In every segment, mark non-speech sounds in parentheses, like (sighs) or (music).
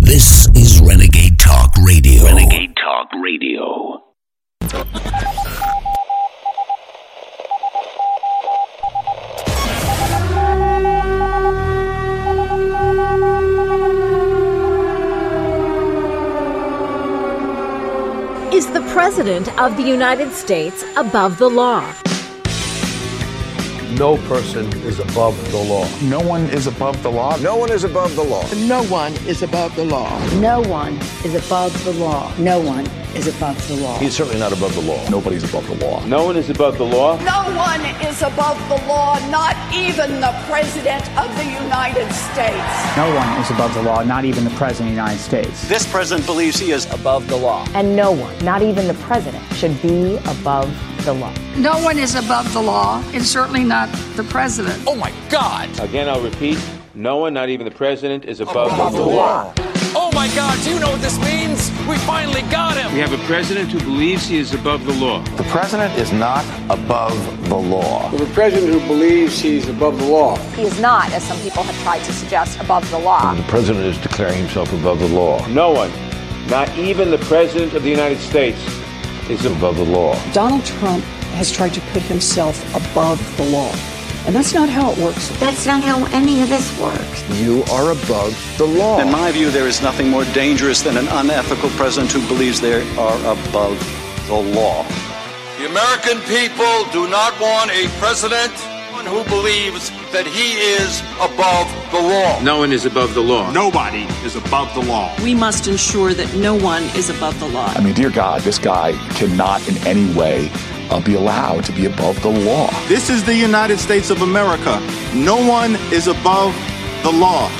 This is Renegade Talk Radio. Renegade Talk Radio. Is the President of the United States above the law? No person is above the law. No one is above the law. No one is above the law. No one is above the law. No one is above the law. No one is above the law. He's certainly not above the law. Nobody's above the law. No one is above the law. No one is above the law, not even the President of the United States. No one is above the law, not even the President of the United States. This president believes he is above the law. And no one, not even the President, should be above the law. No one is above the law, and certainly not the President. Oh my God! Again, I'll repeat no one, not even the President, is above, above the, law. law. Oh my God, do you know what this means? We finally got him. We have a president who believes he is above the law. The president is not above the law. We have a president who believes he's above the law. He is not, as some people have tried to suggest, above the law. The president is declaring himself above the law. No one, not even the President of the United States, is above the law. Donald Trump has tried to put himself above the law. And that's not how it works. That's not how any of this works. You are above the law. In my view, there is nothing more dangerous than an unethical president who believes they are above the law. The American people do not want a president who believes that he is above the law. No one is above the law. Nobody is above the law. We must ensure that no one is above the law. I mean, dear God, this guy cannot in any way uh, be allowed to be above the law. This is the United States of America. No one is above the law.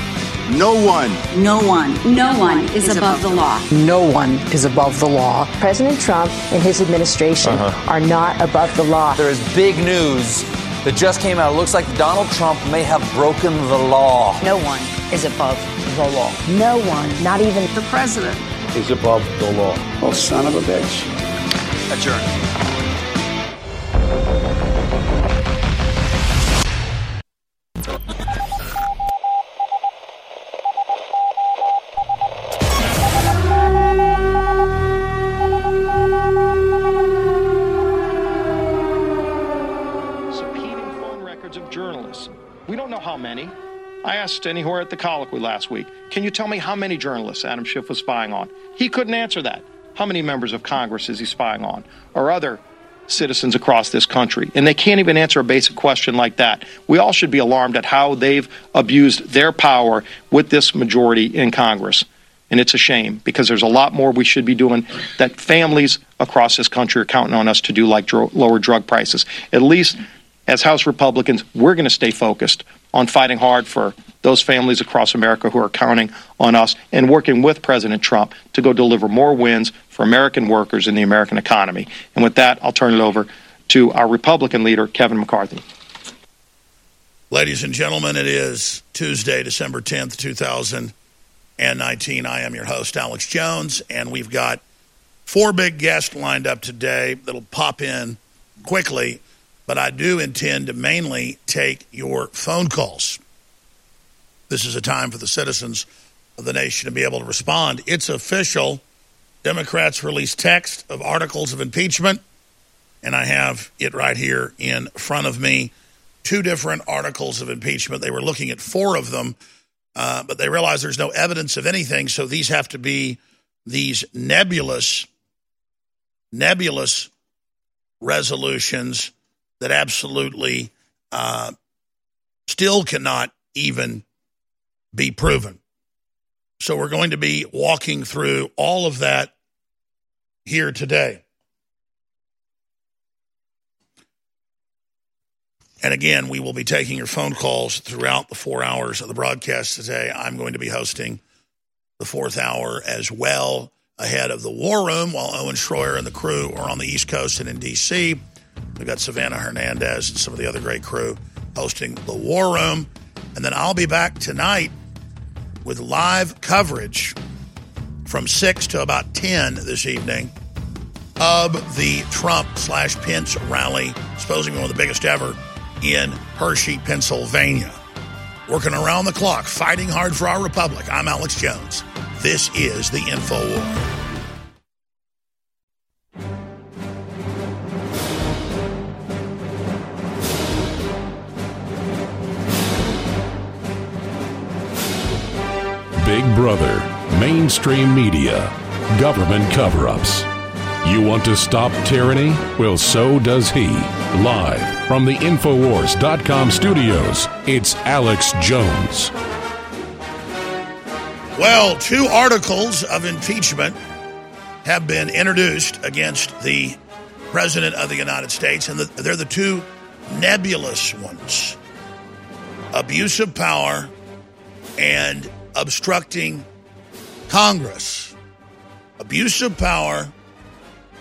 No one. No one. No one is, is above, above, the law. No one is above the law. President Trump and his administration uh-huh. are not above the law. There is big news that just came out. It looks like Donald Trump may have broken the law. No one is above the law. No one, not even the president, is above the law. Oh, son of a bitch. Adjourn. Asked anywhere at the colloquy last week, can you tell me how many journalists Adam Schiff was spying on? He couldn't answer that. How many members of Congress is he spying on? Or other citizens across this country? And they can't even answer a basic question like that. We all should be alarmed at how they've abused their power with this majority in Congress. And it's a shame because there's a lot more we should be doing that families across this country are counting on us to do, like lower drug prices. At least as House Republicans, we're going to stay focused on fighting hard for those families across America who are counting on us and working with President Trump to go deliver more wins for American workers and the American economy. And with that, I'll turn it over to our Republican leader, Kevin McCarthy. Ladies and gentlemen, it is Tuesday, December 10th, 2019. I am your host, Alex Jones, and we've got four big guests lined up today that'll pop in quickly but I do intend to mainly take your phone calls. This is a time for the citizens of the nation to be able to respond. It's official. Democrats released text of articles of impeachment, and I have it right here in front of me. Two different articles of impeachment. They were looking at four of them, uh, but they realized there's no evidence of anything, so these have to be these nebulous, nebulous resolutions that absolutely uh, still cannot even be proven. So we're going to be walking through all of that here today. And again, we will be taking your phone calls throughout the four hours of the broadcast today. I'm going to be hosting the fourth hour as well ahead of the War Room while Owen Schroyer and the crew are on the East Coast and in D.C. We've got Savannah Hernandez and some of the other great crew hosting the War Room. And then I'll be back tonight with live coverage from 6 to about 10 this evening of the Trump slash Pence rally, supposedly one of the biggest ever in Hershey, Pennsylvania. working around the clock, fighting hard for our republic. I'm Alex Jones. This is the Info mainstream media, government cover ups. You want to stop tyranny? Well, so does he. Live from the Infowars.com studios, it's Alex Jones. Well, two articles of impeachment have been introduced against the President of the United States, and they're the two nebulous ones abuse of power and obstructing Congress. Abuse of power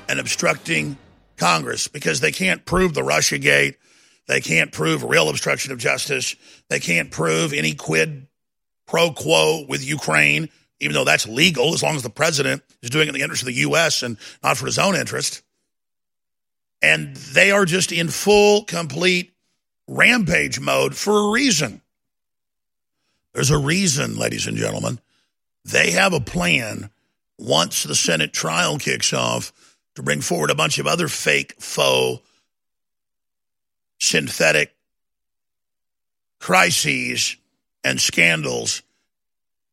and obstructing Congress because they can't prove the Russia gate. They can't prove a real obstruction of justice. They can't prove any quid pro quo with Ukraine, even though that's legal as long as the president is doing it in the interest of the U.S. and not for his own interest. And they are just in full, complete rampage mode for a reason. There's a reason, ladies and gentlemen. They have a plan once the Senate trial kicks off to bring forward a bunch of other fake, faux, synthetic crises and scandals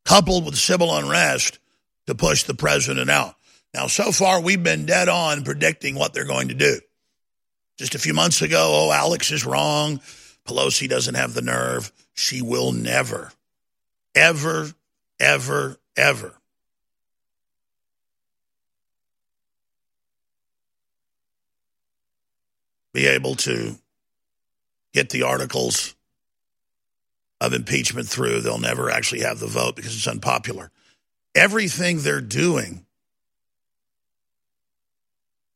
coupled with civil unrest to push the president out. Now, so far, we've been dead on predicting what they're going to do. Just a few months ago, oh, Alex is wrong. Pelosi doesn't have the nerve. She will never, ever, ever, ever be able to get the articles of impeachment through. They'll never actually have the vote because it's unpopular. Everything they're doing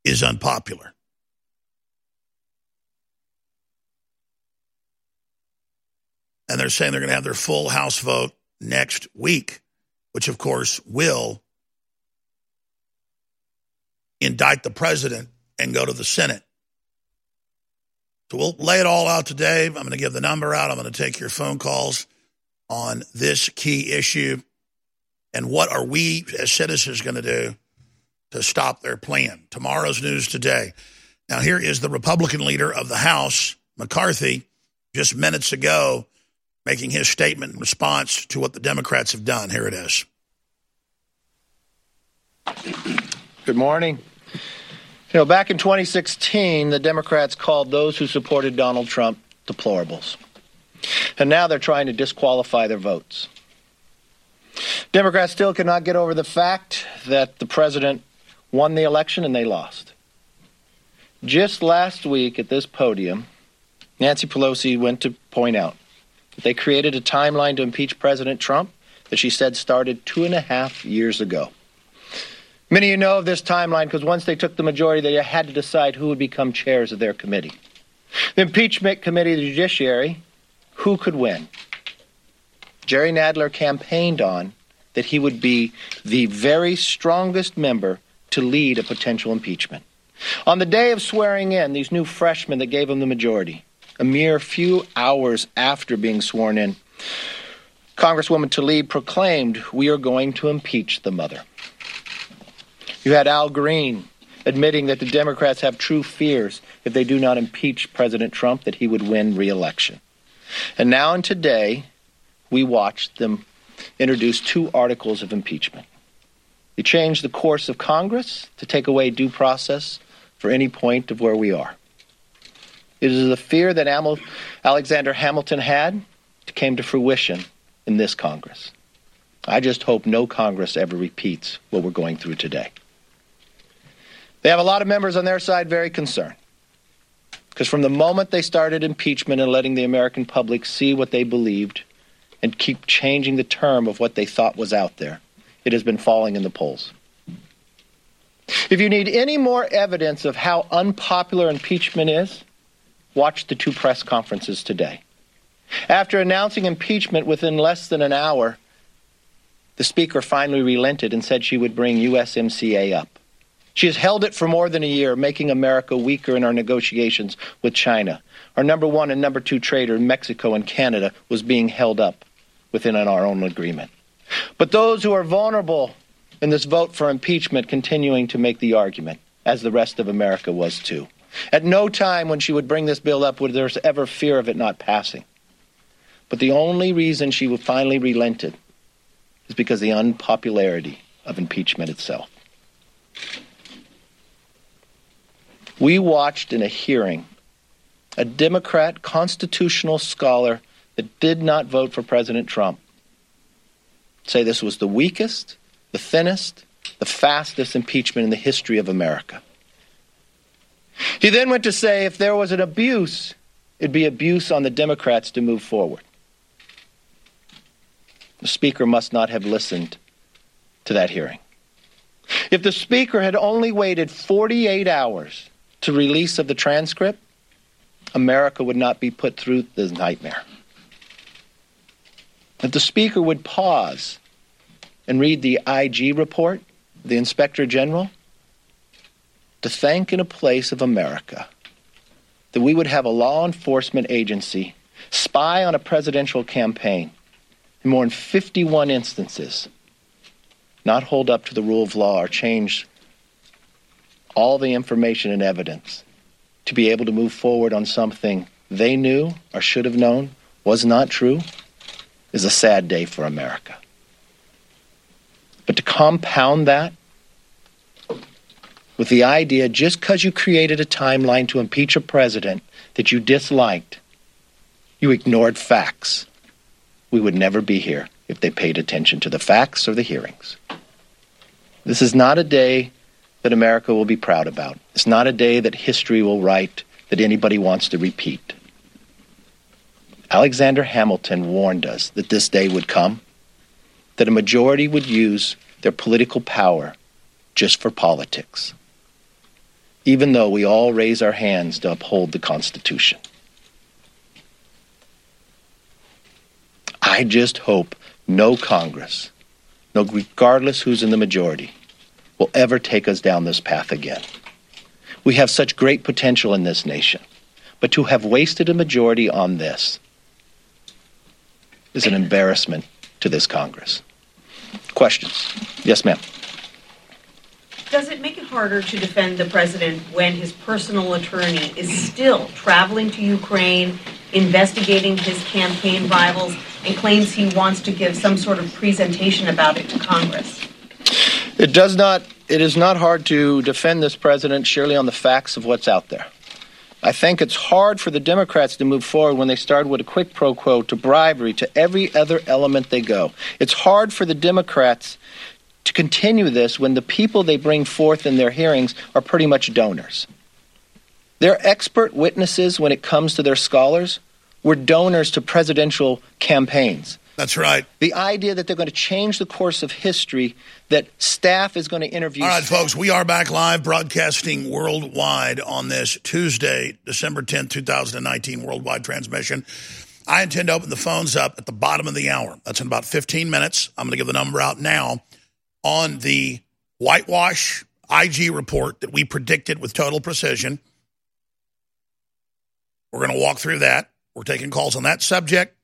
is unpopular. And they're saying they're going to have their full House vote next week, which of course will indict the president and go to the Senate. So we'll lay it all out today. I'm going to give the number out. I'm going to take your phone calls on this key issue. And what are we as citizens going to do to stop their plan? Tomorrow's news today. Now, here is the Republican leader of the House, McCarthy, just minutes ago, making his statement in response to what the Democrats have done. Here it is. Good morning. You know, back in 2016, the Democrats called those who supported Donald Trump deplorables. And now they're trying to disqualify their votes. Democrats still cannot get over the fact that the president won the election and they lost. Just last week at this podium, Nancy Pelosi went to point out they created a timeline to impeach President Trump that she said started two and a half years ago. Many of you know of this timeline because once they took the majority, they had to decide who would become chairs of their committee. The impeachment committee of the judiciary, who could win? Jerry Nadler campaigned on that he would be the very strongest member to lead a potential impeachment. On the day of swearing in, these new freshmen that gave him the majority, a mere few hours after being sworn in, Congresswoman Tlaib proclaimed, We are going to impeach the mother. You had Al Green admitting that the Democrats have true fears if they do not impeach President Trump that he would win re-election. And now and today, we watched them introduce two articles of impeachment. They changed the course of Congress to take away due process for any point of where we are. It is the fear that Alexander Hamilton had came to fruition in this Congress. I just hope no Congress ever repeats what we're going through today. They have a lot of members on their side very concerned. Because from the moment they started impeachment and letting the American public see what they believed and keep changing the term of what they thought was out there, it has been falling in the polls. If you need any more evidence of how unpopular impeachment is, watch the two press conferences today. After announcing impeachment within less than an hour, the Speaker finally relented and said she would bring USMCA up. She has held it for more than a year, making America weaker in our negotiations with China. Our number one and number two trader, Mexico and Canada, was being held up within our own agreement. But those who are vulnerable in this vote for impeachment continuing to make the argument, as the rest of America was too. At no time when she would bring this bill up would there ever fear of it not passing. But the only reason she finally relented is because the unpopularity of impeachment itself. We watched in a hearing a Democrat constitutional scholar that did not vote for President Trump say this was the weakest, the thinnest, the fastest impeachment in the history of America. He then went to say if there was an abuse, it'd be abuse on the Democrats to move forward. The Speaker must not have listened to that hearing. If the Speaker had only waited 48 hours to release of the transcript, America would not be put through this nightmare. If the Speaker would pause and read the IG report, the Inspector General, to thank in a place of America that we would have a law enforcement agency spy on a presidential campaign in more than 51 instances, not hold up to the rule of law or change all the information and evidence to be able to move forward on something they knew or should have known was not true is a sad day for America. But to compound that with the idea just because you created a timeline to impeach a president that you disliked, you ignored facts. We would never be here if they paid attention to the facts or the hearings. This is not a day that America will be proud about. It's not a day that history will write that anybody wants to repeat. Alexander Hamilton warned us that this day would come, that a majority would use their political power just for politics, even though we all raise our hands to uphold the Constitution. I just hope no Congress, no regardless who's in the majority, will ever take us down this path again. We have such great potential in this nation, but to have wasted a majority on this is an embarrassment to this Congress. Questions? Yes, ma'am. Does it make it harder to defend the president when his personal attorney is still traveling to Ukraine, investigating his campaign rivals, and claims he wants to give some sort of presentation about it to Congress? It does not. It is not hard to defend this president, surely on the facts of what's out there. I think it's hard for the Democrats to move forward when they start with a quid pro quo to bribery to every other element they go. It's hard for the Democrats to continue this when the people they bring forth in their hearings are pretty much donors. They're expert witnesses when it comes to their scholars were donors to presidential campaigns. That's right. The idea that they're going to change the course of history, that staff is going to interview. All right, folks, we are back live broadcasting worldwide on this Tuesday, December 10th, 2019, worldwide transmission. I intend to open the phones up at the bottom of the hour. That's in about 15 minutes. I'm going to give the number out now on the whitewash IG report that we predicted with total precision. We're going to walk through that. We're taking calls on that subject,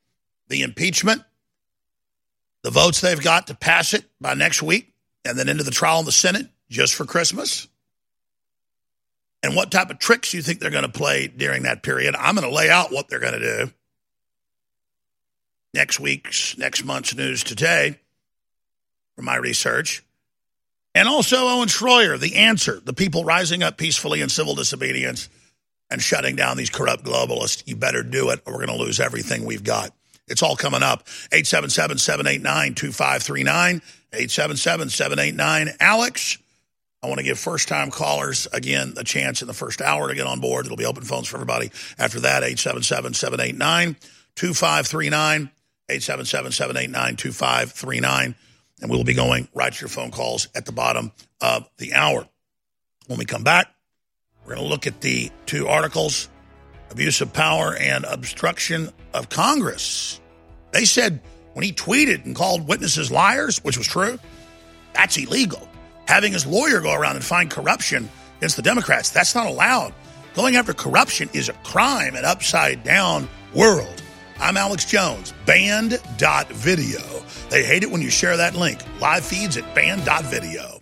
the impeachment, the votes they've got to pass it by next week, and then into the trial in the Senate just for Christmas. And what type of tricks you think they're going to play during that period. I'm going to lay out what they're going to do. Next week's, next month's news today from my research. And also Owen Schroyer, the answer, the people rising up peacefully in civil disobedience and shutting down these corrupt globalists. You better do it or we're going to lose everything we've got. It's all coming up. 877 789 2539. 877 789 Alex. I want to give first time callers, again, a chance in the first hour to get on board. It'll be open phones for everybody. After that, 877 789 2539. 877 789 2539. And we'll be going right to your phone calls at the bottom of the hour. When we come back, we're going to look at the two articles abuse of power and obstruction of Congress. They said when he tweeted and called witnesses liars, which was true, that's illegal. having his lawyer go around and find corruption against the Democrats. That's not allowed. Going after corruption is a crime, an upside down world. I'm Alex Jones, band.video. They hate it when you share that link. Live feeds at band.video.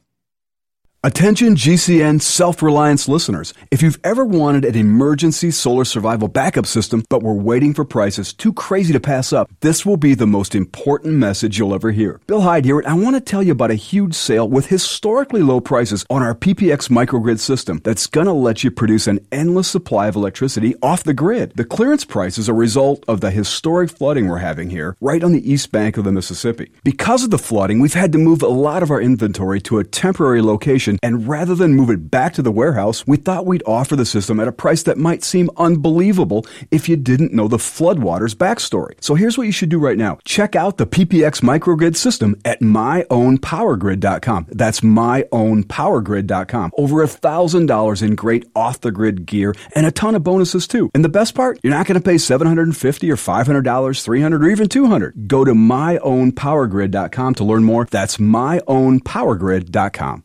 Attention GCN self reliance listeners. If you've ever wanted an emergency solar survival backup system but were waiting for prices too crazy to pass up, this will be the most important message you'll ever hear. Bill Hyde here, and I want to tell you about a huge sale with historically low prices on our PPX microgrid system that's going to let you produce an endless supply of electricity off the grid. The clearance price is a result of the historic flooding we're having here right on the east bank of the Mississippi. Because of the flooding, we've had to move a lot of our inventory to a temporary location and rather than move it back to the warehouse, we thought we'd offer the system at a price that might seem unbelievable if you didn't know the floodwaters backstory. So here's what you should do right now. Check out the PPX microgrid system at myownpowergrid.com. That's myownpowergrid.com. Over a thousand dollars in great off the grid gear and a ton of bonuses too. And the best part, you're not going to pay 750 or $500, 300 or even 200. Go to myownpowergrid.com to learn more. That's myownpowergrid.com.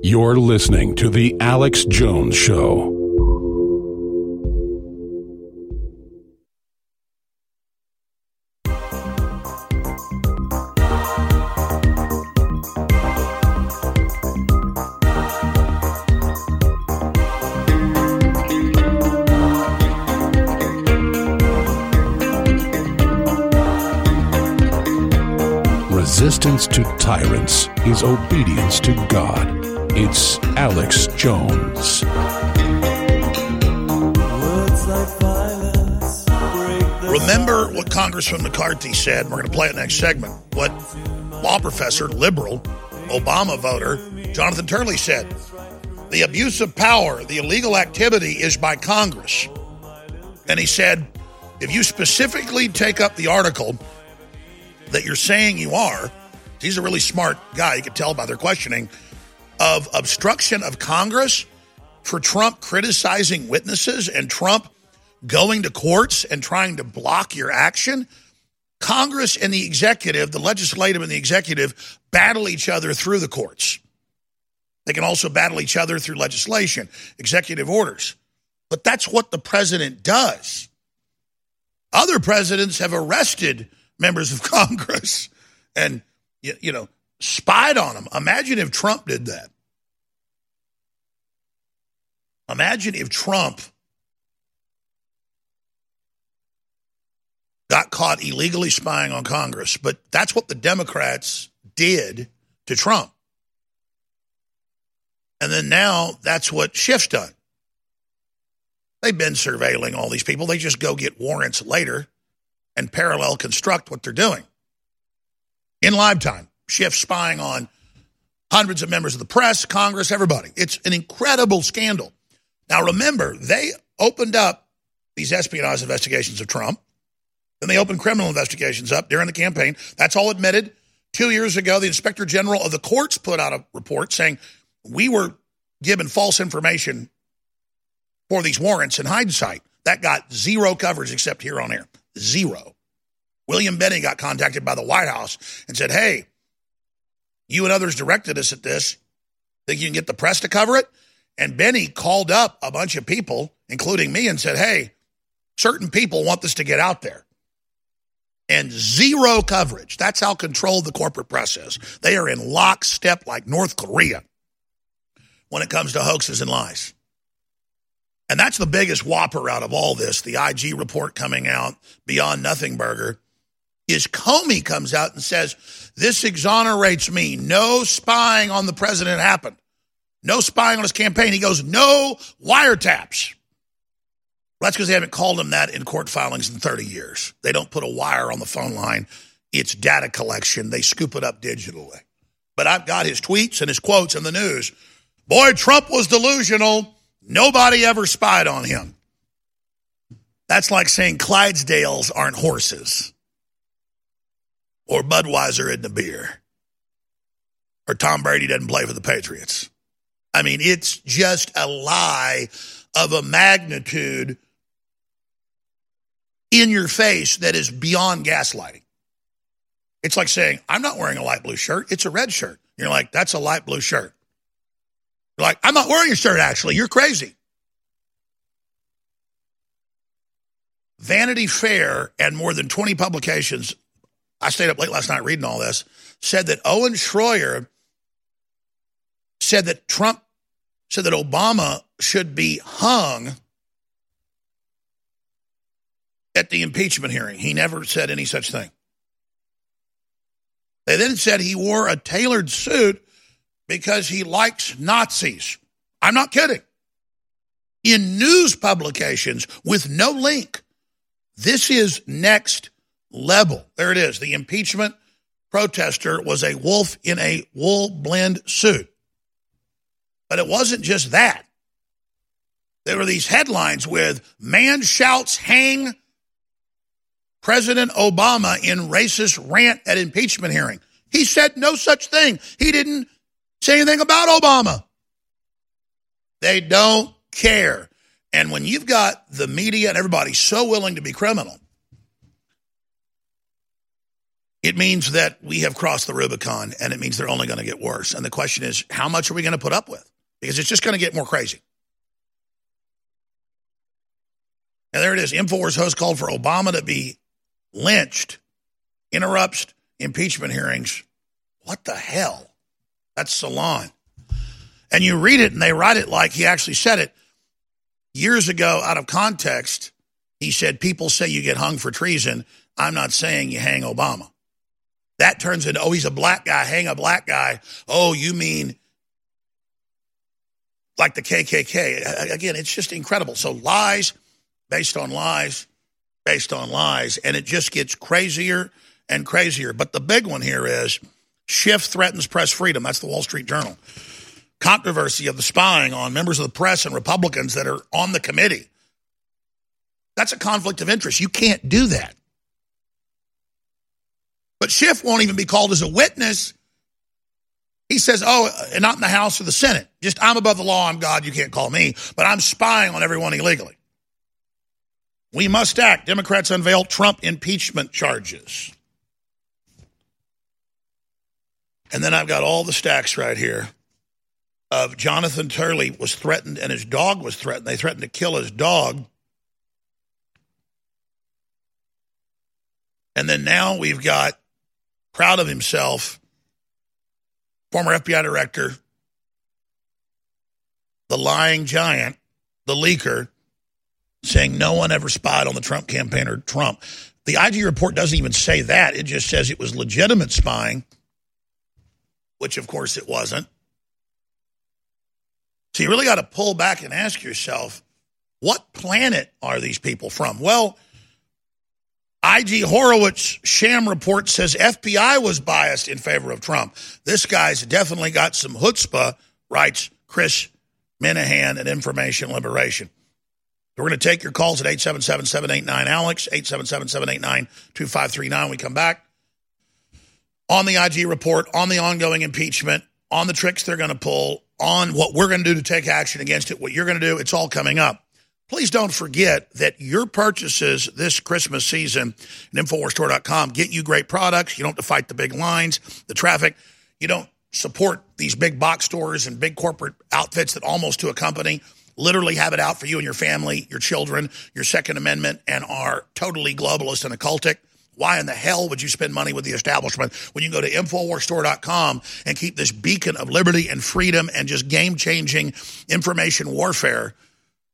You're listening to The Alex Jones Show. Resistance to tyrants is obedience to God. It's Alex Jones. Remember what Congressman McCarthy said. We're going to play it next segment. What law professor, liberal, Obama voter, Jonathan Turley said. The abuse of power, the illegal activity is by Congress. And he said, if you specifically take up the article that you're saying you are, he's a really smart guy, you could tell by their questioning, of obstruction of Congress for Trump criticizing witnesses and Trump going to courts and trying to block your action. Congress and the executive, the legislative and the executive, battle each other through the courts. They can also battle each other through legislation, executive orders. But that's what the president does. Other presidents have arrested members of (laughs) Congress and, you know, spied on them. Imagine if Trump did that. Imagine if Trump got caught illegally spying on Congress. But that's what the Democrats did to Trump. And then now that's what Schiff's done. They've been surveilling all these people. They just go get warrants later and parallel construct what they're doing in live time. Schiff spying on hundreds of members of the press, Congress, everybody. It's an incredible scandal. Now, remember, they opened up these espionage investigations of Trump. Then they opened criminal investigations up during the campaign. That's all admitted. Two years ago, the inspector general of the courts put out a report saying we were given false information for these warrants in hindsight. That got zero coverage except here on air. Zero. William Binney got contacted by the White House and said, Hey, you and others directed us at this. Think you can get the press to cover it? And Binney called up a bunch of people, including me, and said, Hey, certain people want this to get out there. and zero coverage. That's how controlled the corporate press is. They are in lockstep like North Korea when it comes to hoaxes and lies. And that's the biggest whopper out of all this. The IG report coming out, Beyond Nothing Burger, is Comey comes out and says, This exonerates me. No spying on the president happened. No spying on his campaign. He goes, No wiretaps. Well, that's because they haven't called him that in court filings in 30 years. They don't put a wire on the phone line. It's data collection. They scoop it up digitally. But I've got his tweets and his quotes in the news. Boy, Trump was delusional. Nobody ever spied on him. That's like saying Clydesdales aren't horses, or Budweiser in the beer, or Tom Brady doesn't play for the Patriots. I mean, it's just a lie of a magnitude in your face that is beyond gaslighting. It's like saying, I'm not wearing a light blue shirt, it's a red shirt. You're like, that's a light blue shirt. You're like, I'm not wearing a shirt actually, you're crazy. Vanity Fair and more than 20 publications, I stayed up late last night reading all this, said that Owen Schroyer said that Trump said that Obama should be hung at the impeachment hearing. He never said any such thing. They then said he wore a tailored suit because he likes Nazis. I'm not kidding. In news publications with no link. This is next level. There it is. The impeachment protester was a wolf in a wool blend suit. But it wasn't just that. There were these headlines with man shouts hang President Obama in racist rant at impeachment hearing. He said no such thing. He didn't say anything about Obama. They don't care. And when you've got the media and everybody so willing to be criminal, it means that we have crossed the Rubicon and it means they're only going to get worse. And the question is, how much are we going to put up with? Because it's just going to get more crazy. And there it is. InfoWars host called for Obama to be lynched, interrupts impeachment hearings. What the hell? That's Salon. And you read it and they write it like he actually said it. Years ago, out of context, he said, People say you get hung for treason. I'm not saying you hang Obama. That turns into, oh, he's a black guy, hang a black guy. Oh, you mean like the KKK. Again, it's just incredible. So lies based on lies, based on lies, and it just gets crazier and crazier. But the big one here is Schiff threatens press freedom. That's the Wall Street Journal. Controversy of the spying on members of the press and Republicans that are on the committee. That's a conflict of interest. You can't do that. But Schiff won't even be called as a witness he says, Oh, not in the House or the Senate. Just, I'm above the law. I'm God. You can't call me. But I'm spying on everyone illegally. We must act. Democrats unveil Trump impeachment charges. And then I've got all the stacks right here of Jonathan Turley was threatened and his dog was threatened. They threatened to kill his dog. And then now we've got proud of himself former FBI director, the lying giant, the leaker, saying no one ever spied on the Trump campaign or Trump. The IG report doesn't even say that. It just says it was legitimate spying, which of course it wasn't. So you really got to pull back and ask yourself, what planet are these people from? Well, IG Horowitz sham report says FBI was biased in favor of Trump. This guy's definitely got some chutzpah, writes Chris Menahan at Information Liberation. We're going to take your calls at 877 789 Alex, 877 789 2539. We come back on the IG report, on the ongoing impeachment, on the tricks they're going to pull, on what we're going to do to take action against it, what you're going to do. It's all coming up. Please don't forget that your purchases this Christmas season at InfoWarsStore.com get you great products. You don't have to fight the big lines, the traffic. You don't support these big box stores and big corporate outfits that almost to a company literally have it out for you and your family, your children, your Second Amendment, and are totally globalist and occultic. Why in the hell would you spend money with the establishment when you can go to InfoWarsStore.com and keep this beacon of liberty and freedom and just game changing information warfare?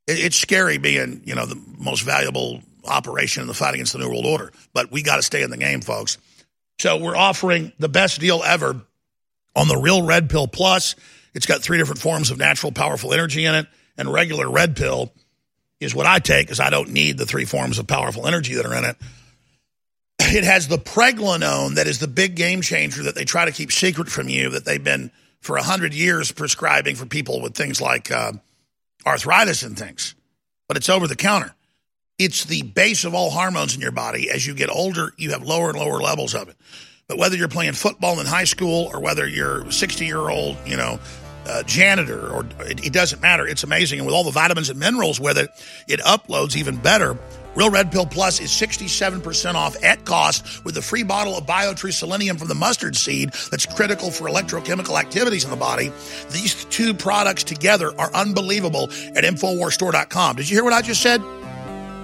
It's scary being, you know, the most valuable operation in the fight against the New World Order. But we got to stay in the game, folks. So we're offering the best deal ever on the Real Red Pill Plus. It's got three different forms of natural, powerful energy in it, and regular red pill is what I take because I don't need the three forms of powerful energy that are in it. It has the pregnenolone that is the big game changer that they try to keep secret from you that they've been for 100 years prescribing for people with things like uh, arthritis and things. But it's over the counter. It's the base of all hormones in your body. As you get older, you have lower and lower levels of it. But whether you're playing football in high school or whether you're 60 year old, you know, uh, janitor, or it, it, doesn't matter. It's amazing. And with all the vitamins and minerals with it, it uploads even better. Real Red Pill Plus is 67% off at cost with a free bottle of BioTrue Selenium from the mustard seed that's critical for electrochemical activities in the body. These two products together are unbelievable at InfoWarsStore.com. Did you hear what I just said?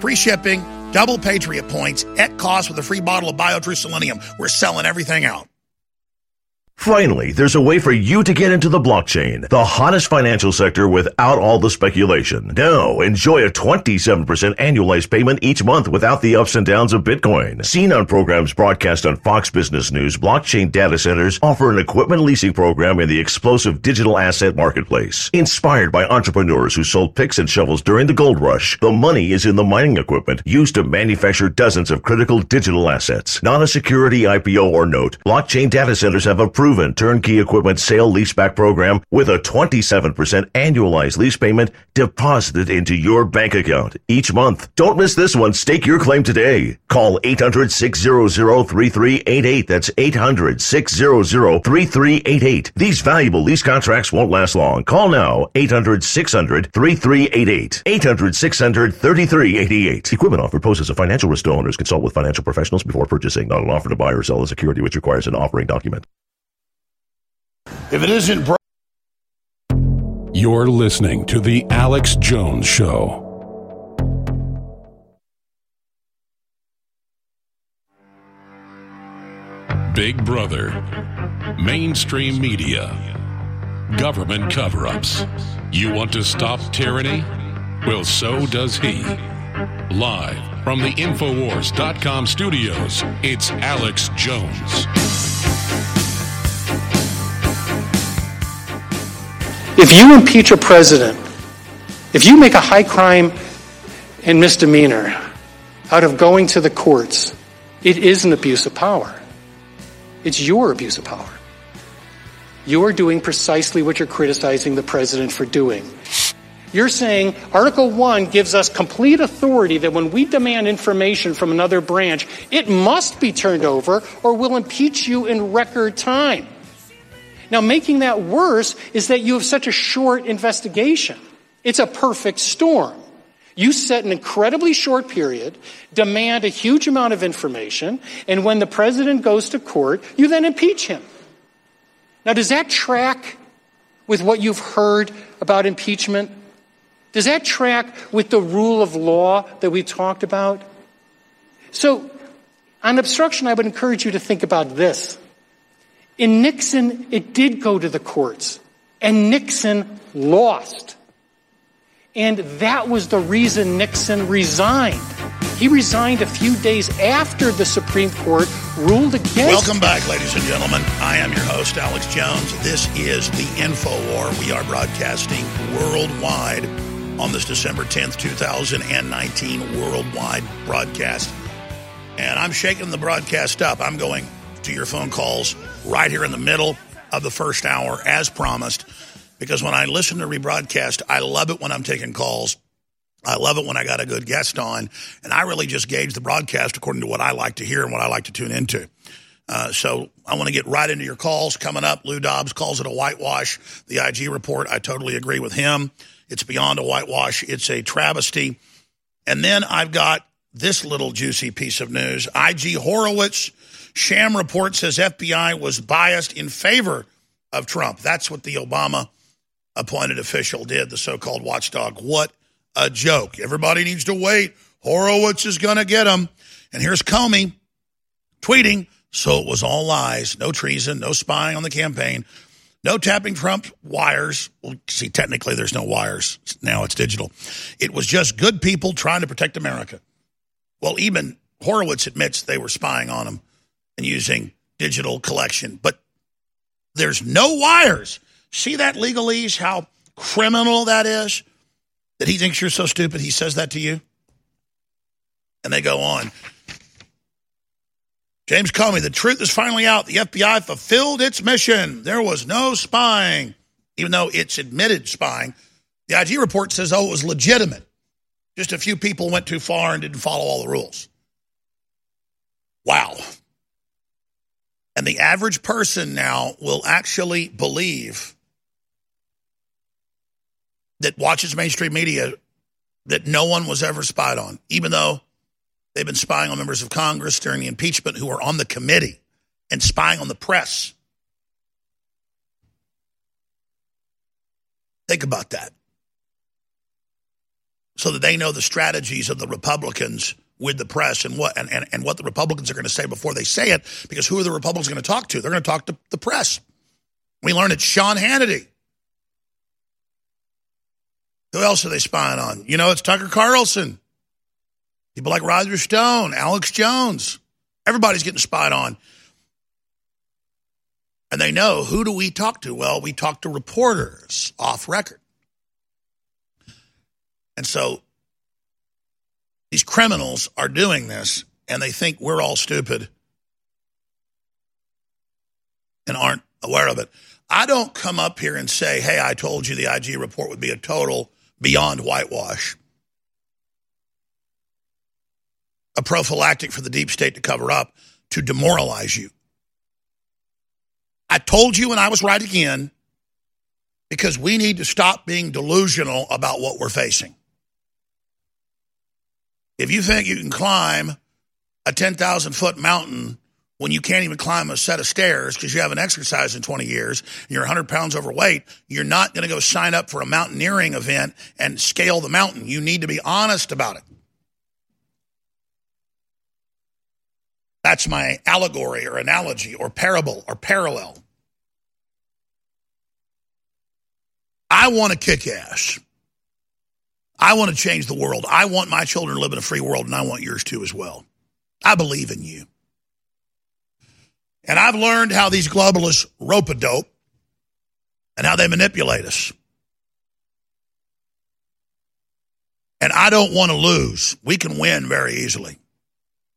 Free shipping, double Patriot points at cost with a free bottle of BioTrue Selenium. We're selling everything out. Finally, there's a way for you to get into the blockchain, the hottest financial sector without all the speculation. Now, enjoy a 27% annualized payment each month without the ups and downs of Bitcoin. Seen on programs broadcast on Fox Business News, blockchain data centers offer an equipment leasing program in the explosive digital asset marketplace. Inspired by entrepreneurs who sold picks and shovels during the gold rush, the money is in the mining equipment used to manufacture dozens of critical digital assets. Not a security IPO or note, blockchain data centers have approved proven turnkey equipment sale leaseback program with a 27% annualized lease payment deposited into your bank account each month. Don't miss this one. Stake your claim today. Call 800-600-3388. That's 800-600-3388. These valuable lease contracts won't last long. Call now. 800-600-3388. 800-600-3388. Equipment offer poses a financial risk to owners. Consult with financial professionals before purchasing. Not an offer to buy or sell a security which requires an offering document. If it isn't bro- You're listening to The Alex Jones Show. Big Brother, mainstream media, government cover ups. You want to stop tyranny? Well, so does he. Live from the Infowars.com studios, it's Alex Jones. If you impeach a president, if you make a high crime and misdemeanor out of going to the courts, it is an abuse of power. It's your abuse of power. You're doing precisely what you're criticizing the president for doing. You're saying Article 1 gives us complete authority that when we demand information from another branch, it must be turned over or we'll impeach you in record time. Now, making that worse is that you have such a short investigation. It's a perfect storm. You set an incredibly short period, demand a huge amount of information, and when the president goes to court, you then impeach him. Now, does that track with what you've heard about impeachment? Does that track with the rule of law that we talked about? So, on obstruction, I would encourage you to think about this. In Nixon, it did go to the courts, and Nixon lost. And that was the reason Nixon resigned. He resigned a few days after the Supreme Court ruled against. Welcome back, ladies and gentlemen. I am your host, Alex Jones. This is the Info War. We are broadcasting worldwide on this December 10th, 2019 worldwide broadcast. And I'm shaking the broadcast up. I'm going to your phone calls right here in the middle of the first hour, as promised. Because when I listen to rebroadcast, I love it when I'm taking calls. I love it when I got a good guest on. And I really just gauge the broadcast according to what I like to hear and what I like to tune into. Uh, so I want to get right into your calls coming up. Lou Dobbs calls it a whitewash. The IG report, I totally agree with him. It's beyond a whitewash. It's a travesty. And then I've got this little juicy piece of news. IG Horowitz Sham report says FBI was biased in favor of Trump. That's what the Obama appointed official did, the so called watchdog. What a joke. Everybody needs to wait. Horowitz is going to get him. And here's Comey tweeting, so it was all lies, no treason, no spying on the campaign, no tapping Trump wires. Well, see, technically there's no wires. Now it's digital. It was just good people trying to protect America. Well, even Horowitz admits they were spying on him and using digital collection, but there's no wires. See that legalese, how criminal that is? That he thinks you're so stupid, he says that to you? And they go on. James Comey, the truth is finally out. The FBI fulfilled its mission. There was no spying, even though it's admitted spying. The IG report says, oh, it was legitimate. Just a few people went too far and didn't follow all the rules. Wow. And the average person now will actually believe that watches mainstream media that no one was ever spied on, even though they've been spying on members of Congress during the impeachment who are on the committee and spying on the press. Think about that. So that they know the strategies of the Republicans with the press and what and, and, and what the Republicans are going to say before they say it, because who are the Republicans going to talk to? They're going to talk to the press. We learned it's Sean Hannity. Who else are they spying on? You know, it's Tucker Carlson. People like Roger Stone, Alex Jones. Everybody's getting spied on. And they know who do we talk to? Well, we talk to reporters off record. And so these criminals are doing this and they think we're all stupid and aren't aware of it. I don't come up here and say, hey, I told you the IG report would be a total beyond whitewash, a prophylactic for the deep state to cover up, to demoralize you. I told you and I was right again because we need to stop being delusional about what we're facing. If you think you can climb a 10,000 foot mountain when you can't even climb a set of stairs because you haven't exercised in 20 years and you're 100 pounds overweight, you're not going to go sign up for a mountaineering event and scale the mountain. You need to be honest about it. That's my allegory or analogy or parable or parallel. I want to kick ass. I want to change the world. I want my children to live in a free world, and I want yours too as well. I believe in you. And I've learned how these globalists rope a dope and how they manipulate us. And I don't want to lose. We can win very easily.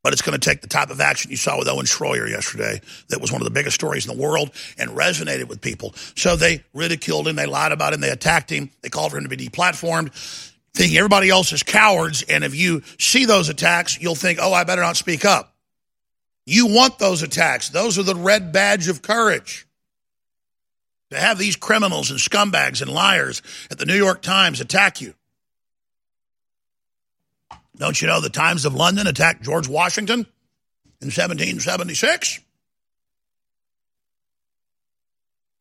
But it's going to take the type of action you saw with Owen Schroyer yesterday that was one of the biggest stories in the world and resonated with people. So they ridiculed him, they lied about him, they attacked him, they called for him to be deplatformed thinking everybody else is cowards. And if you see those attacks, you'll think, oh, I better not speak up. You want those attacks. Those are the red badge of courage. To have these criminals and scumbags and liars at the New York Times attack you. Don't you know the Times of London attacked George Washington in 1776?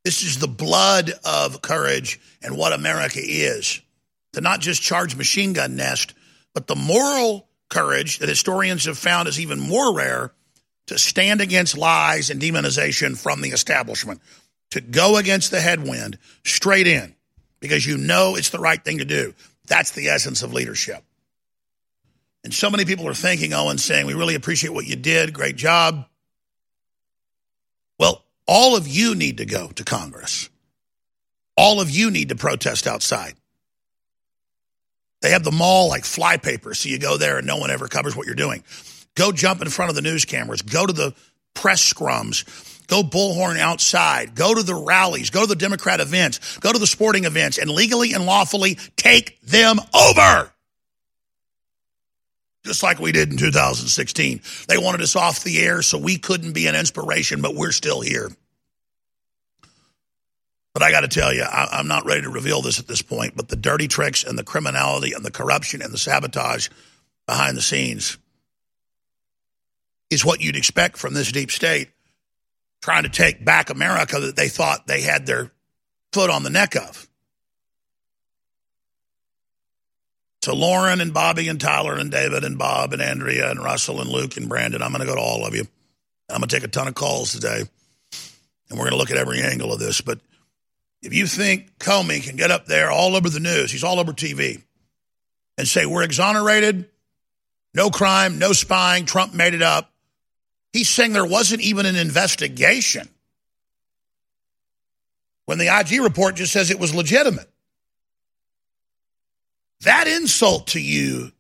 This is the blood of courage and what America is to not just charge machine gun nest, but the moral courage that historians have found is even more rare to stand against lies and demonization from the establishment, to go against the headwind straight in because you know it's the right thing to do. That's the essence of leadership. And so many people are thanking Owen, saying, We really appreciate what you did. Great job. Well, all of you need to go to Congress. All of you need to protest outside. They have the mall like flypaper, so you go there and no one ever covers what you're doing. Go jump in front of the news cameras. Go to the press scrums. Go bullhorn outside. Go to the rallies. Go to the Democrat events. Go to the sporting events and legally and lawfully take them over. Just like we did in 2016. They wanted us off the air so we couldn't be an inspiration, but we're still here. But I got to tell you, I, am not ready to reveal this at this point, but the dirty tricks and the criminality and the corruption and the sabotage behind the scenes is what you'd expect from this deep state trying to take back America that they thought they had their foot on the neck of. To Lauren and Bobby and Tyler and David and Bob and Andrea and Russell and Luke and Brandon, I'm going to go to all of you. I'm going to take a ton of calls today, and we're going to look at every angle of this. But if you think Comey can get up there all over the news, he's all over TV, and say, we're exonerated, no crime, no spying, Trump made it up, he's saying there wasn't even an investigation when the IG report just says it was legitimate. That insult to you,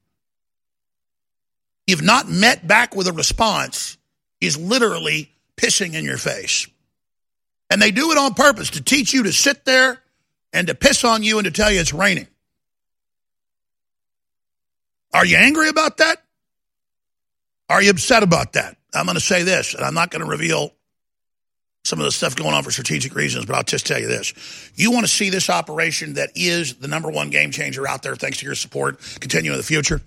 if not met back with a response, is literally pissing in your face. And they do it on purpose to teach you to sit there and to piss on you and to tell you it's raining. Are you angry about that? Are you upset about that? I'm going to say this, and I'm not going to reveal some of the stuff going on for strategic reasons, but I'll just tell you this. You want to see this operation that is the number one game changer out there, thanks to your support, continue in the future?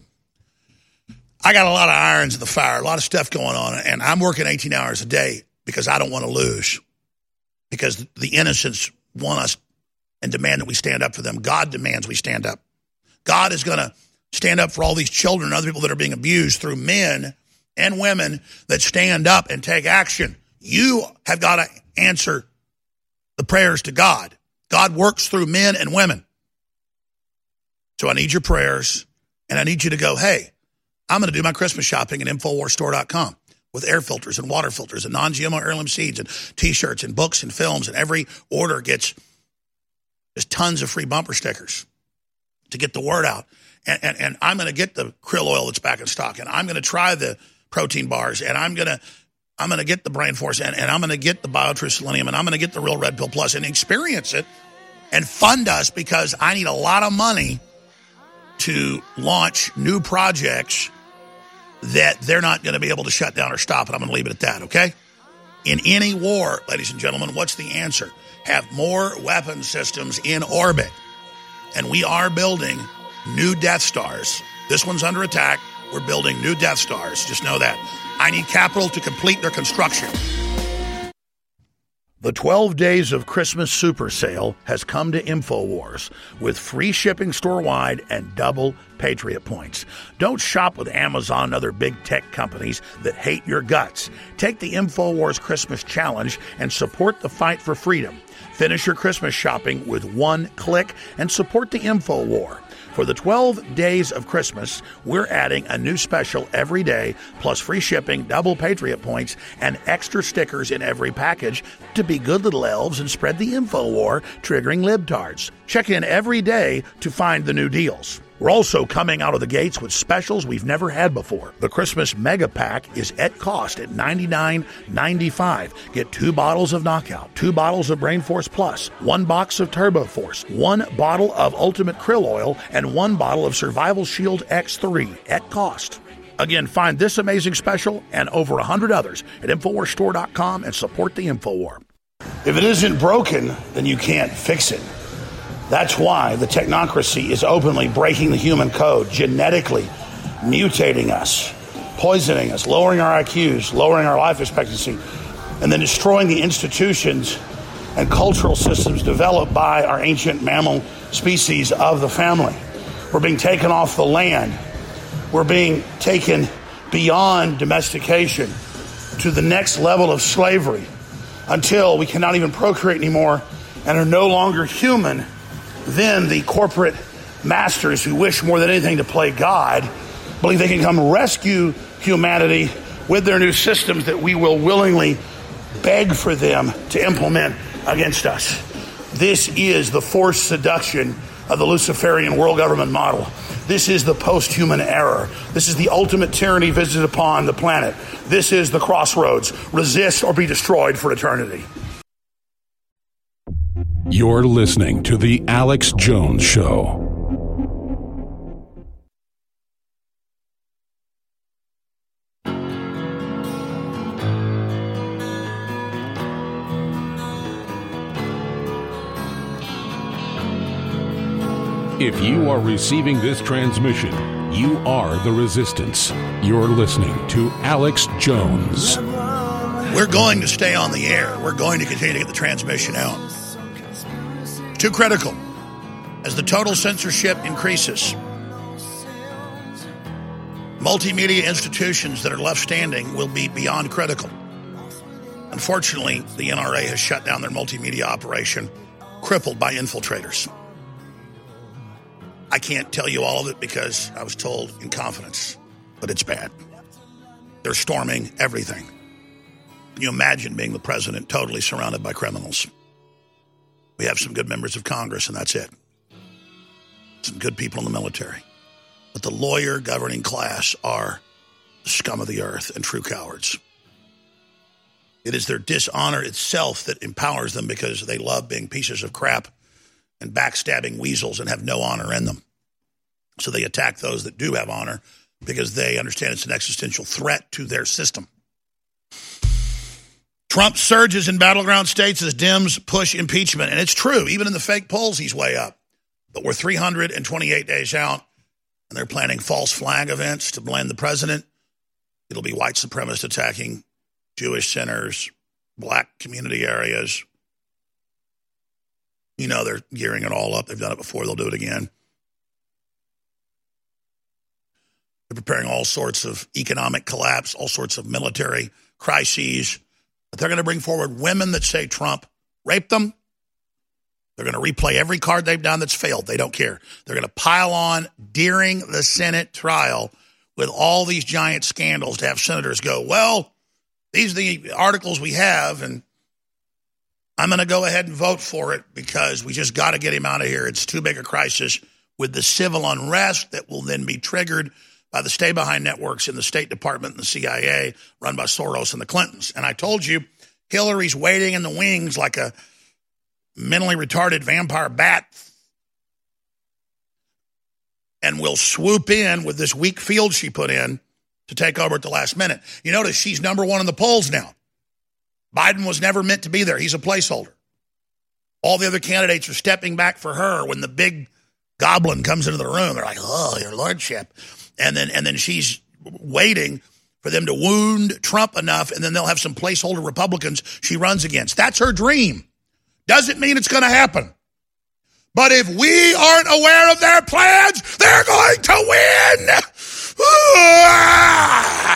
I got a lot of irons in the fire, a lot of stuff going on, and I'm working 18 hours a day because I don't want to lose. Because the innocents want us and demand that we stand up for them. God demands we stand up. God is going to stand up for all these children and other people that are being abused through men and women that stand up and take action. You have got to answer the prayers to God. God works through men and women. So I need your prayers, and I need you to go, hey, I'm going to do my Christmas shopping at InfoWarsStore.com with air filters and water filters and non GMO heirloom seeds and t shirts and books and films. And every order gets just tons of free bumper stickers to get the word out. And, and, and I'm going to get the krill oil that's back in stock. And I'm going to try the protein bars. And I'm going to. I'm going to get the Brain Force and, and I'm going to get the BioTrue Selenium and I'm going to get the Real Red Pill Plus and experience it and fund us because I need a lot of money to launch new projects that they're not going to be able to shut down or stop. it. I'm going to leave it at that, okay? In any war, ladies and gentlemen, what's the answer? Have more weapon systems in orbit. And we are building new Death Stars. This one's under attack. We're building new Death Stars. Just know that. I need capital to complete their construction. The 12 Days of Christmas Super Sale has come to InfoWars with free shipping store wide and double Patriot points. Don't shop with Amazon and other big tech companies that hate your guts. Take the InfoWars Christmas Challenge and support the fight for freedom. Finish your Christmas shopping with one click and support the InfoWar. For the 12 days of Christmas, we're adding a new special every day, plus free shipping, double Patriot points, and extra stickers in every package to be good little elves and spread the info war, triggering libtards. Check in every day to find the new deals. We're also coming out of the gates with specials we've never had before. The Christmas Mega Pack is at cost at $99.95. Get two bottles of Knockout, two bottles of Brain Force Plus, one box of Turbo Force, one bottle of Ultimate Krill Oil, and one bottle of Survival Shield X3 at cost. Again, find this amazing special and over 100 others at InfoWarsStore.com and support the InfoWar. If it isn't broken, then you can't fix it. That's why the technocracy is openly breaking the human code, genetically mutating us, poisoning us, lowering our IQs, lowering our life expectancy, and then destroying the institutions and cultural systems developed by our ancient mammal species of the family. We're being taken off the land. We're being taken beyond domestication to the next level of slavery until we cannot even procreate anymore and are no longer human then the corporate masters who wish more than anything to play God believe they can come rescue humanity with their new systems that we will willingly beg for them to implement against us. This is the forced seduction of the Luciferian world government model. This is the post human error. This is the ultimate tyranny visited upon the planet. This is the crossroads. Resist or be destroyed for eternity. You're listening to The Alex Jones Show. If you are receiving this transmission, you are the resistance. You're listening to Alex Jones. We're going to stay on the air. We're going to continue to get the transmission out. Too critical. As the total censorship increases, multimedia institutions that are left standing will be beyond critical. Unfortunately, the NRA has shut down their multimedia operation, crippled by infiltrators. I can't tell you all of it because I was told in confidence, but it's bad. They're storming everything. Can you imagine being the president totally surrounded by criminals? We have some good members of Congress, and that's it. Some good people in the military. But the lawyer governing class are the scum of the earth and true cowards. It is their dishonor itself that empowers them because they love being pieces of crap and backstabbing weasels and have no honor in them. So they attack those that do have honor because they understand it's an existential threat to their system. Trump surges in battleground states as Dems push impeachment. And it's true, even in the fake polls, he's way up. But we're 328 days out, and they're planning false flag events to blame the president. It'll be white supremacists attacking Jewish centers, black community areas. You know, they're gearing it all up. They've done it before, they'll do it again. They're preparing all sorts of economic collapse, all sorts of military crises. But they're going to bring forward women that say Trump raped them. They're going to replay every card they've done that's failed. They don't care. They're going to pile on during the Senate trial with all these giant scandals to have senators go, well, these are the articles we have, and I'm going to go ahead and vote for it because we just got to get him out of here. It's too big a crisis with the civil unrest that will then be triggered by the stay behind networks in the State Department and the CIA run by Soros and the Clintons. And I told you, Hillary's waiting in the wings like a mentally retarded vampire bat and will swoop in with this weak field she put in to take over at the last minute. You notice she's number one in the polls now. Biden was never meant to be there. He's a placeholder. All the other candidates are stepping back for her when the big goblin comes into the room. They're like, "Oh, your lordship," and then and then she's waiting for them to wound Trump enough, and then they'll have some placeholder Republicans she runs against. That's her dream. Doesn't mean it's going to happen. But if we aren't aware of their plans, they're going to win. (sighs)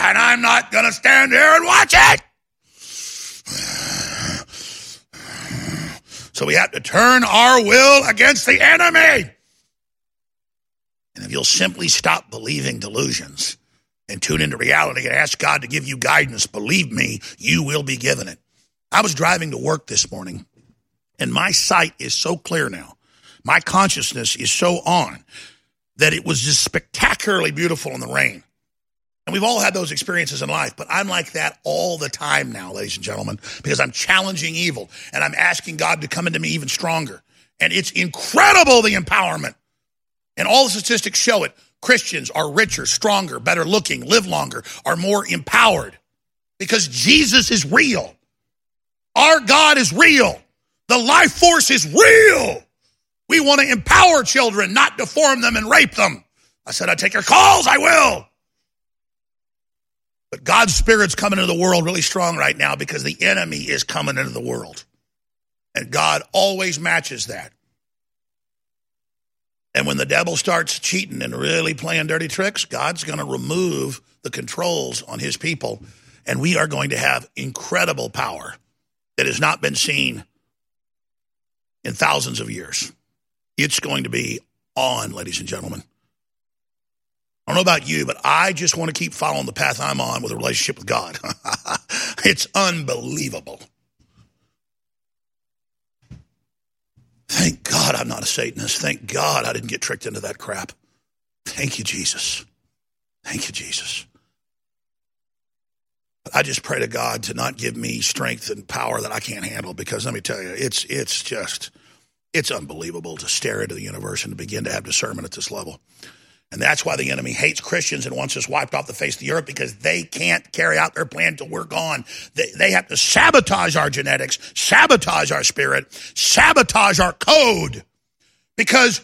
And I'm not going to stand here and watch it. (sighs) So we have to turn our will against the enemy. And if you'll simply stop believing delusions and tune into reality and ask God to give you guidance, believe me, you will be given it. I was driving to work this morning, and my sight is so clear now. My consciousness is so on that it was just spectacularly beautiful in the rain. And we've all had those experiences in life, but I'm like that all the time now, ladies and gentlemen, because I'm challenging evil and I'm asking God to come into me even stronger. And it's incredible the empowerment. And all the statistics show it. Christians are richer, stronger, better looking, live longer, are more empowered because Jesus is real. Our God is real. The life force is real. We want to empower children, not deform them and rape them. I said, I take your calls, I will. But God's Spirit's coming into the world really strong right now because the enemy is coming into the world. And God always matches that. And when the devil starts cheating and really playing dirty tricks, God's going to remove the controls on his people. And we are going to have incredible power that has not been seen in thousands of years. It's going to be on, ladies and gentlemen. I don't know about you, but I just want to keep following the path I'm on with a relationship with God. (laughs) it's unbelievable. Thank God I'm not a Satanist. Thank God I didn't get tricked into that crap. Thank you, Jesus. Thank you, Jesus. I just pray to God to not give me strength and power that I can't handle because let me tell you, it's it's just it's unbelievable to stare into the universe and to begin to have discernment at this level. And that's why the enemy hates Christians and wants us wiped off the face of the earth because they can't carry out their plan till we're gone. They, they have to sabotage our genetics, sabotage our spirit, sabotage our code because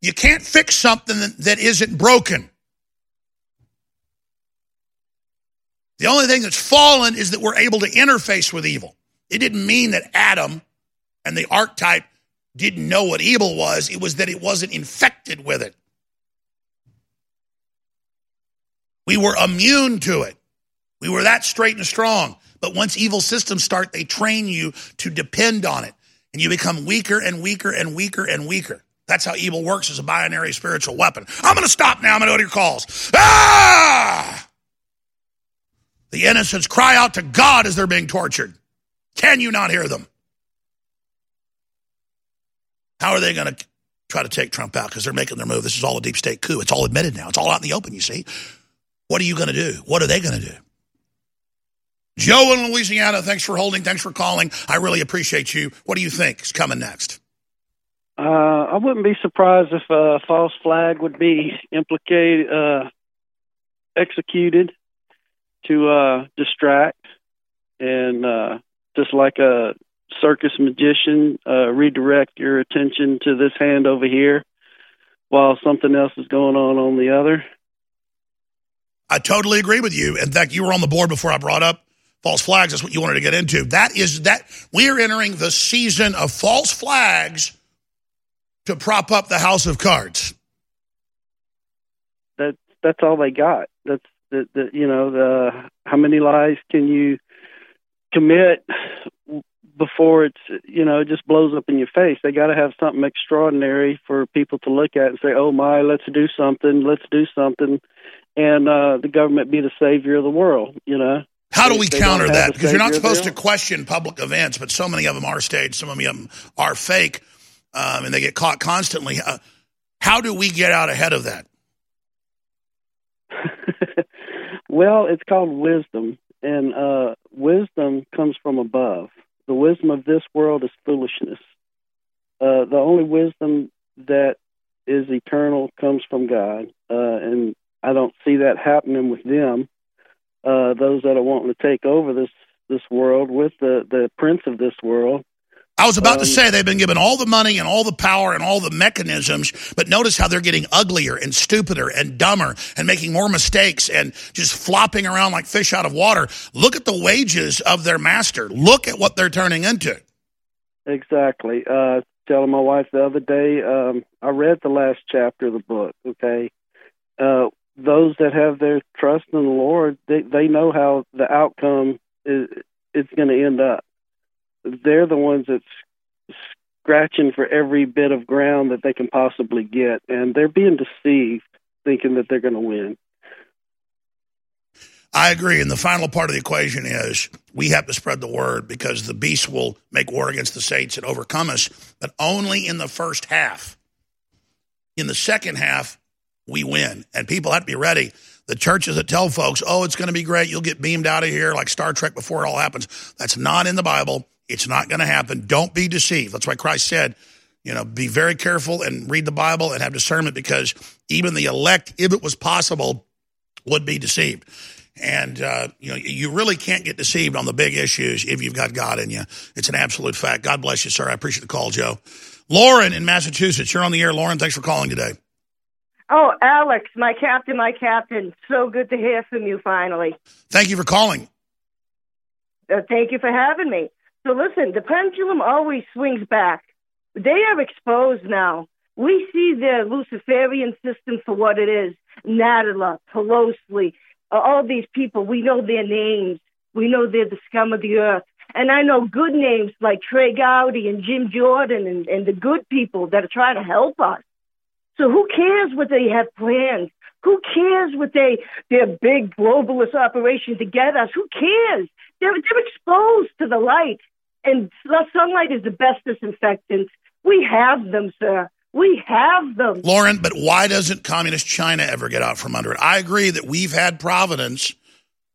you can't fix something that, that isn't broken. The only thing that's fallen is that we're able to interface with evil. It didn't mean that Adam and the archetype didn't know what evil was, it was that it wasn't infected with it. We were immune to it. We were that straight and strong. But once evil systems start, they train you to depend on it. And you become weaker and weaker and weaker and weaker. That's how evil works as a binary spiritual weapon. I'm going to stop now. I'm going to go to your calls. Ah! The innocents cry out to God as they're being tortured. Can you not hear them? How are they going to try to take Trump out? Because they're making their move. This is all a deep state coup. It's all admitted now. It's all out in the open, you see. What are you going to do? What are they going to do? Joe in Louisiana, thanks for holding. Thanks for calling. I really appreciate you. What do you think is coming next? Uh, I wouldn't be surprised if a false flag would be implicated, uh, executed to uh, distract, and uh, just like a circus magician, uh, redirect your attention to this hand over here while something else is going on on the other. I totally agree with you. In fact, you were on the board before I brought up false flags. That's what you wanted to get into. That is that we are entering the season of false flags to prop up the house of cards. That that's all they got. That's the, the you know the how many lies can you commit before it's you know it just blows up in your face. They got to have something extraordinary for people to look at and say, "Oh my, let's do something. Let's do something." And uh, the government be the savior of the world, you know. How do we counter that? Because you're not supposed to question public events, but so many of them are staged, some of them are fake, um, and they get caught constantly. Uh, how do we get out ahead of that? (laughs) well, it's called wisdom, and uh, wisdom comes from above. The wisdom of this world is foolishness. Uh, the only wisdom that is eternal comes from God, uh, and I don't see that happening with them uh, those that are wanting to take over this this world with the the prince of this world. I was about um, to say they've been given all the money and all the power and all the mechanisms, but notice how they're getting uglier and stupider and dumber and making more mistakes and just flopping around like fish out of water. Look at the wages of their master. Look at what they're turning into. Exactly. Uh, telling my wife the other day, um, I read the last chapter of the book. Okay, uh, those that have their trust in the Lord, they they know how the outcome is it's going to end up. They're the ones that's scratching for every bit of ground that they can possibly get, and they're being deceived, thinking that they're going to win. I agree. And the final part of the equation is we have to spread the word because the beast will make war against the saints and overcome us, but only in the first half. In the second half, we win. And people have to be ready. The churches that tell folks, oh, it's going to be great, you'll get beamed out of here like Star Trek before it all happens. That's not in the Bible. It's not going to happen. Don't be deceived. That's why Christ said, you know, be very careful and read the Bible and have discernment because even the elect, if it was possible, would be deceived. And, uh, you know, you really can't get deceived on the big issues if you've got God in you. It's an absolute fact. God bless you, sir. I appreciate the call, Joe. Lauren in Massachusetts, you're on the air. Lauren, thanks for calling today. Oh, Alex, my captain, my captain. So good to hear from you finally. Thank you for calling. Uh, thank you for having me. So, listen, the pendulum always swings back. They are exposed now. We see the Luciferian system for what it is Nadler, Pelosi, uh, all these people. We know their names. We know they're the scum of the earth. And I know good names like Trey Gowdy and Jim Jordan and, and the good people that are trying to help us. So who cares what they have planned? Who cares what they their big globalist operation to get us? Who cares? They're they're exposed to the light, and sunlight is the best disinfectant. We have them, sir. We have them. Lauren, but why doesn't communist China ever get out from under it? I agree that we've had providence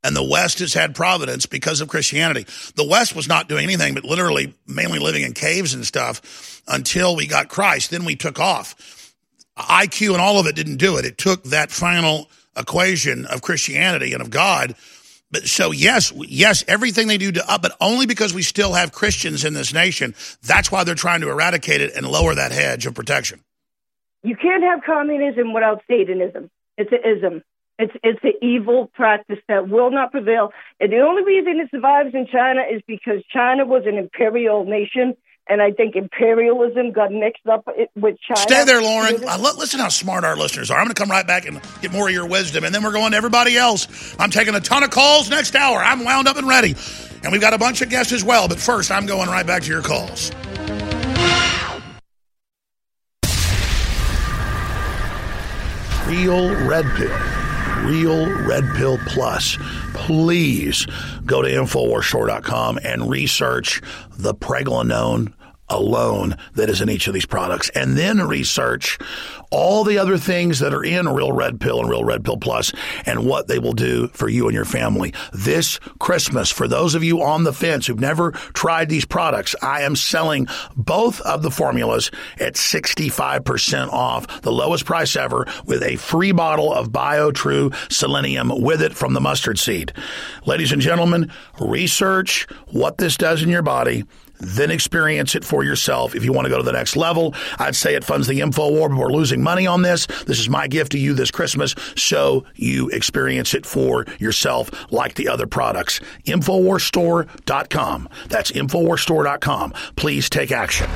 and the West has had providence because of Christianity. The West was not doing anything but literally mainly living in caves and stuff until we got Christ. Then we took off. IQ and all of it didn't do it. It took that final equation of Christianity and of God. But so yes, yes, everything they do to up, but only because we still have Christians in this nation. That's why they're trying to eradicate it and lower that hedge of protection. You can't have communism without Satanism. It's an ism. It's it's an evil practice that will not prevail. And the only reason it survives in China is because China was an imperial nation and I think imperialism got mixed up with China. Stay there, Lauren. Uh, listen how smart our listeners are. I'm going to come right back and get more of your wisdom, and then we're going to everybody else. I'm taking a ton of calls next hour. I'm wound up and ready. And we've got a bunch of guests as well, but first, I'm going right back to your calls. Real Red Pill. Real Red Pill Plus. Please go to InfoWarsStore.com and research the pregnenolone alone that is in each of these products and then research all the other things that are in Real Red Pill and Real Red Pill Plus and what they will do for you and your family. This Christmas, for those of you on the fence who've never tried these products, I am selling both of the formulas at 65% off, the lowest price ever, with a free bottle of BioTrue Selenium with it from the mustard seed. Ladies and gentlemen, research what this does in your body then experience it for yourself. If you want to go to the next level, I'd say it funds the info war, but we're losing money on this. This is my gift to you this Christmas, so you experience it for yourself like the other products. Infowarsstore.com. That's Infowarsstore.com. Please take action.